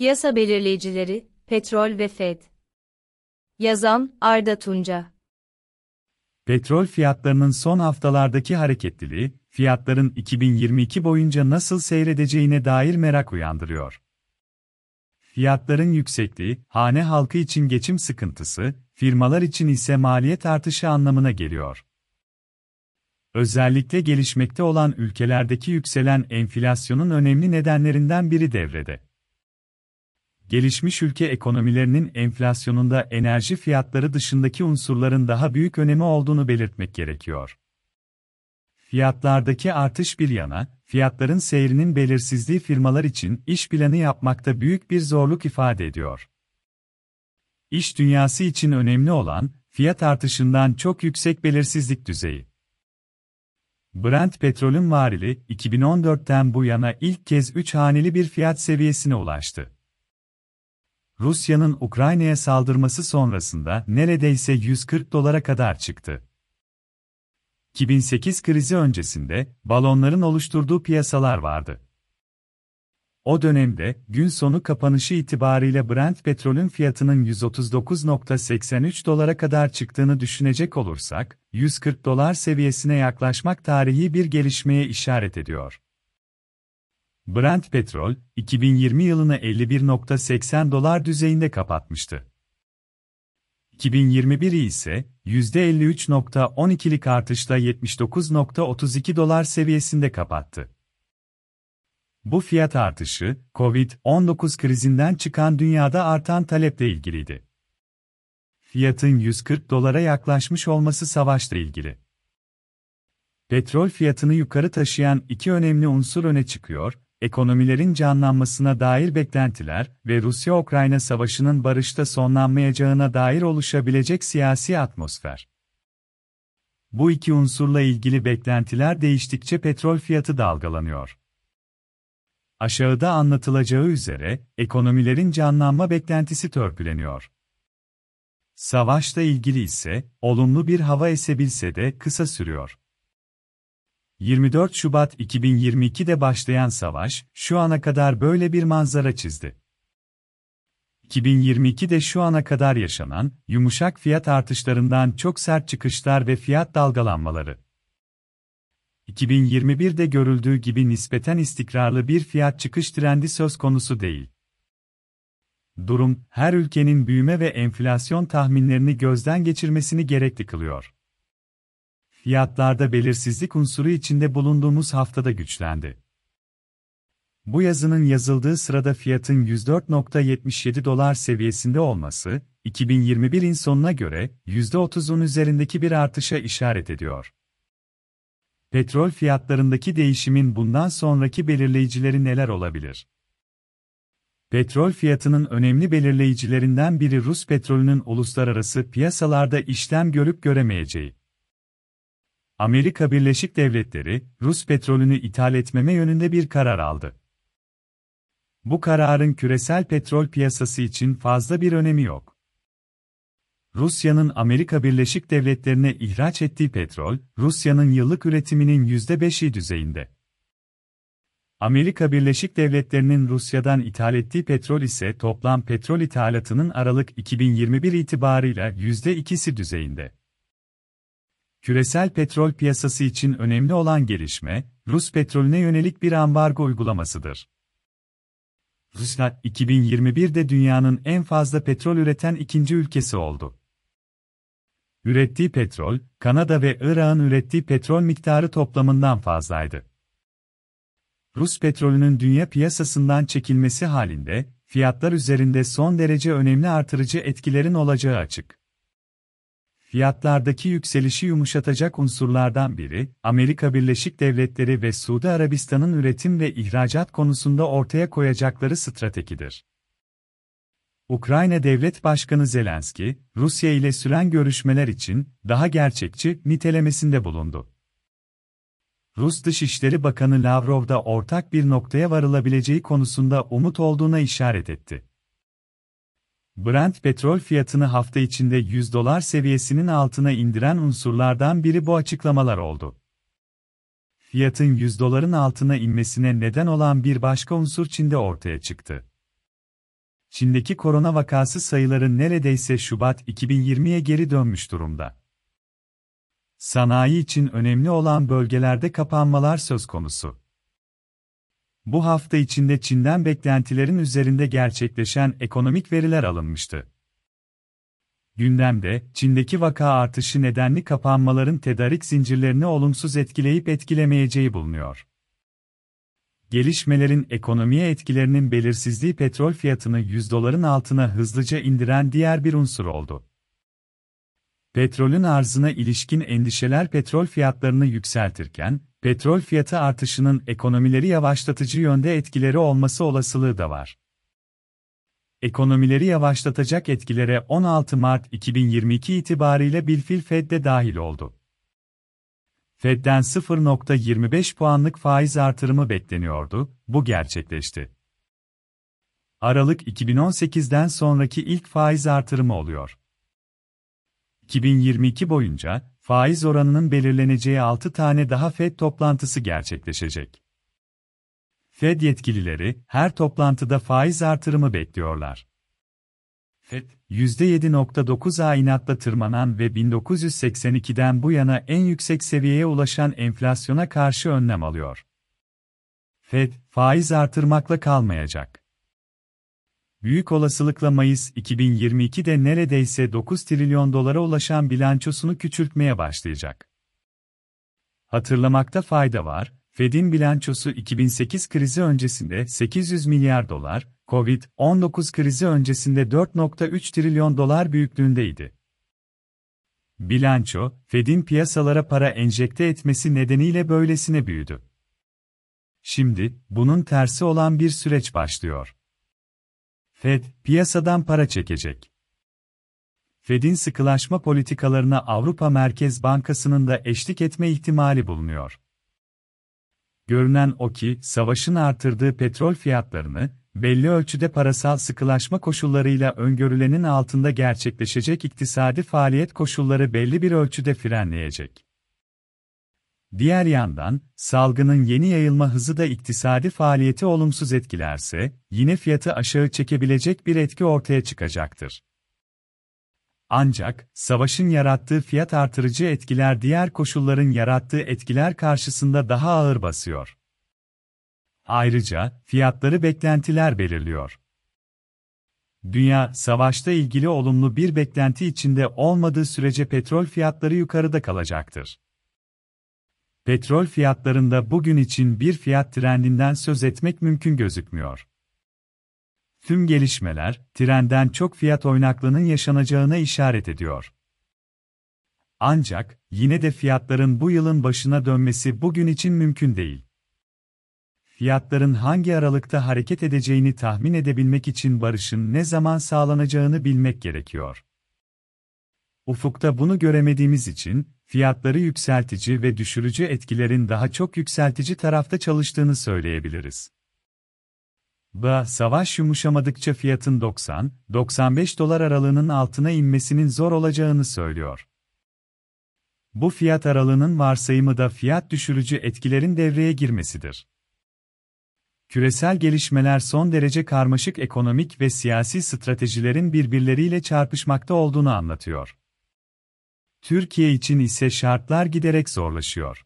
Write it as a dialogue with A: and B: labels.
A: Piyasa belirleyicileri, petrol ve FED. Yazan, Arda Tunca.
B: Petrol fiyatlarının son haftalardaki hareketliliği, fiyatların 2022 boyunca nasıl seyredeceğine dair merak uyandırıyor. Fiyatların yüksekliği, hane halkı için geçim sıkıntısı, firmalar için ise maliyet artışı anlamına geliyor. Özellikle gelişmekte olan ülkelerdeki yükselen enflasyonun önemli nedenlerinden biri devrede. Gelişmiş ülke ekonomilerinin enflasyonunda enerji fiyatları dışındaki unsurların daha büyük önemi olduğunu belirtmek gerekiyor. Fiyatlardaki artış bir yana, fiyatların seyrinin belirsizliği firmalar için iş planı yapmakta büyük bir zorluk ifade ediyor. İş dünyası için önemli olan, fiyat artışından çok yüksek belirsizlik düzeyi. Brent petrolün varili, 2014'ten bu yana ilk kez 3 haneli bir fiyat seviyesine ulaştı. Rusya'nın Ukrayna'ya saldırması sonrasında neredeyse 140 dolara kadar çıktı. 2008 krizi öncesinde balonların oluşturduğu piyasalar vardı. O dönemde gün sonu kapanışı itibariyle Brent petrolün fiyatının 139.83 dolara kadar çıktığını düşünecek olursak, 140 dolar seviyesine yaklaşmak tarihi bir gelişmeye işaret ediyor. Brent petrol, 2020 yılını 51.80 dolar düzeyinde kapatmıştı. 2021'i ise %53.12'lik artışla 79.32 dolar seviyesinde kapattı. Bu fiyat artışı, Covid-19 krizinden çıkan dünyada artan taleple ilgiliydi. Fiyatın 140 dolara yaklaşmış olması savaşla ilgili. Petrol fiyatını yukarı taşıyan iki önemli unsur öne çıkıyor, ekonomilerin canlanmasına dair beklentiler ve Rusya-Ukrayna savaşının barışta sonlanmayacağına dair oluşabilecek siyasi atmosfer. Bu iki unsurla ilgili beklentiler değiştikçe petrol fiyatı dalgalanıyor. Aşağıda anlatılacağı üzere, ekonomilerin canlanma beklentisi törpüleniyor. Savaşla ilgili ise, olumlu bir hava esebilse de kısa sürüyor. 24 Şubat 2022'de başlayan savaş, şu ana kadar böyle bir manzara çizdi. 2022'de şu ana kadar yaşanan, yumuşak fiyat artışlarından çok sert çıkışlar ve fiyat dalgalanmaları. 2021'de görüldüğü gibi nispeten istikrarlı bir fiyat çıkış trendi söz konusu değil. Durum, her ülkenin büyüme ve enflasyon tahminlerini gözden geçirmesini gerekli kılıyor. Fiyatlarda belirsizlik unsuru içinde bulunduğumuz haftada güçlendi. Bu yazının yazıldığı sırada fiyatın 104.77 dolar seviyesinde olması, 2021'in sonuna göre %30'un üzerindeki bir artışa işaret ediyor. Petrol fiyatlarındaki değişimin bundan sonraki belirleyicileri neler olabilir? Petrol fiyatının önemli belirleyicilerinden biri Rus petrolünün uluslararası piyasalarda işlem görüp göremeyeceği. Amerika Birleşik Devletleri, Rus petrolünü ithal etmeme yönünde bir karar aldı. Bu kararın küresel petrol piyasası için fazla bir önemi yok. Rusya'nın Amerika Birleşik Devletleri'ne ihraç ettiği petrol, Rusya'nın yıllık üretiminin %5'i düzeyinde. Amerika Birleşik Devletleri'nin Rusya'dan ithal ettiği petrol ise toplam petrol ithalatının Aralık 2021 itibarıyla %2'si düzeyinde. Küresel petrol piyasası için önemli olan gelişme, Rus petrolüne yönelik bir ambargo uygulamasıdır. Rusya, 2021'de dünyanın en fazla petrol üreten ikinci ülkesi oldu. Ürettiği petrol, Kanada ve Irak'ın ürettiği petrol miktarı toplamından fazlaydı. Rus petrolünün dünya piyasasından çekilmesi halinde, fiyatlar üzerinde son derece önemli artırıcı etkilerin olacağı açık. Fiyatlardaki yükselişi yumuşatacak unsurlardan biri, Amerika Birleşik Devletleri ve Suudi Arabistan'ın üretim ve ihracat konusunda ortaya koyacakları stratejidir. Ukrayna Devlet Başkanı Zelenski, Rusya ile süren görüşmeler için daha gerçekçi nitelemesinde bulundu. Rus Dışişleri Bakanı Lavrov da ortak bir noktaya varılabileceği konusunda umut olduğuna işaret etti. Brent petrol fiyatını hafta içinde 100 dolar seviyesinin altına indiren unsurlardan biri bu açıklamalar oldu. Fiyatın 100 doların altına inmesine neden olan bir başka unsur Çin'de ortaya çıktı. Çin'deki korona vakası sayıları neredeyse Şubat 2020'ye geri dönmüş durumda. Sanayi için önemli olan bölgelerde kapanmalar söz konusu. Bu hafta içinde Çin'den beklentilerin üzerinde gerçekleşen ekonomik veriler alınmıştı. Gündemde, Çin'deki vaka artışı nedenli kapanmaların tedarik zincirlerini olumsuz etkileyip etkilemeyeceği bulunuyor. Gelişmelerin ekonomiye etkilerinin belirsizliği petrol fiyatını 100 doların altına hızlıca indiren diğer bir unsur oldu. Petrolün arzına ilişkin endişeler petrol fiyatlarını yükseltirken, petrol fiyatı artışının ekonomileri yavaşlatıcı yönde etkileri olması olasılığı da var. Ekonomileri yavaşlatacak etkilere 16 Mart 2022 itibariyle bilfil Fed de dahil oldu. Fed'den 0.25 puanlık faiz artırımı bekleniyordu, bu gerçekleşti. Aralık 2018'den sonraki ilk faiz artırımı oluyor. 2022 boyunca, faiz oranının belirleneceği 6 tane daha Fed toplantısı gerçekleşecek. Fed yetkilileri, her toplantıda faiz artırımı bekliyorlar. FED, %7.9'a inatla tırmanan ve 1982'den bu yana en yüksek seviyeye ulaşan enflasyona karşı önlem alıyor. FED, faiz artırmakla kalmayacak. Büyük olasılıkla Mayıs 2022'de neredeyse 9 trilyon dolara ulaşan bilançosunu küçültmeye başlayacak. Hatırlamakta fayda var, Fed'in bilançosu 2008 krizi öncesinde 800 milyar dolar, Covid-19 krizi öncesinde 4.3 trilyon dolar büyüklüğündeydi. Bilanço, Fed'in piyasalara para enjekte etmesi nedeniyle böylesine büyüdü. Şimdi, bunun tersi olan bir süreç başlıyor. Fed, piyasadan para çekecek. Fed'in sıkılaşma politikalarına Avrupa Merkez Bankası'nın da eşlik etme ihtimali bulunuyor. Görünen o ki, savaşın artırdığı petrol fiyatlarını, belli ölçüde parasal sıkılaşma koşullarıyla öngörülenin altında gerçekleşecek iktisadi faaliyet koşulları belli bir ölçüde frenleyecek. Diğer yandan, salgının yeni yayılma hızı da iktisadi faaliyeti olumsuz etkilerse, yine fiyatı aşağı çekebilecek bir etki ortaya çıkacaktır. Ancak, savaşın yarattığı fiyat artırıcı etkiler diğer koşulların yarattığı etkiler karşısında daha ağır basıyor. Ayrıca, fiyatları beklentiler belirliyor. Dünya, savaşta ilgili olumlu bir beklenti içinde olmadığı sürece petrol fiyatları yukarıda kalacaktır. Petrol fiyatlarında bugün için bir fiyat trendinden söz etmek mümkün gözükmüyor. Tüm gelişmeler, trenden çok fiyat oynaklığının yaşanacağına işaret ediyor. Ancak, yine de fiyatların bu yılın başına dönmesi bugün için mümkün değil. Fiyatların hangi aralıkta hareket edeceğini tahmin edebilmek için barışın ne zaman sağlanacağını bilmek gerekiyor. Ufukta bunu göremediğimiz için, fiyatları yükseltici ve düşürücü etkilerin daha çok yükseltici tarafta çalıştığını söyleyebiliriz. B. Savaş yumuşamadıkça fiyatın 90-95 dolar aralığının altına inmesinin zor olacağını söylüyor. Bu fiyat aralığının varsayımı da fiyat düşürücü etkilerin devreye girmesidir. Küresel gelişmeler son derece karmaşık ekonomik ve siyasi stratejilerin birbirleriyle çarpışmakta olduğunu anlatıyor. Türkiye için ise şartlar giderek zorlaşıyor.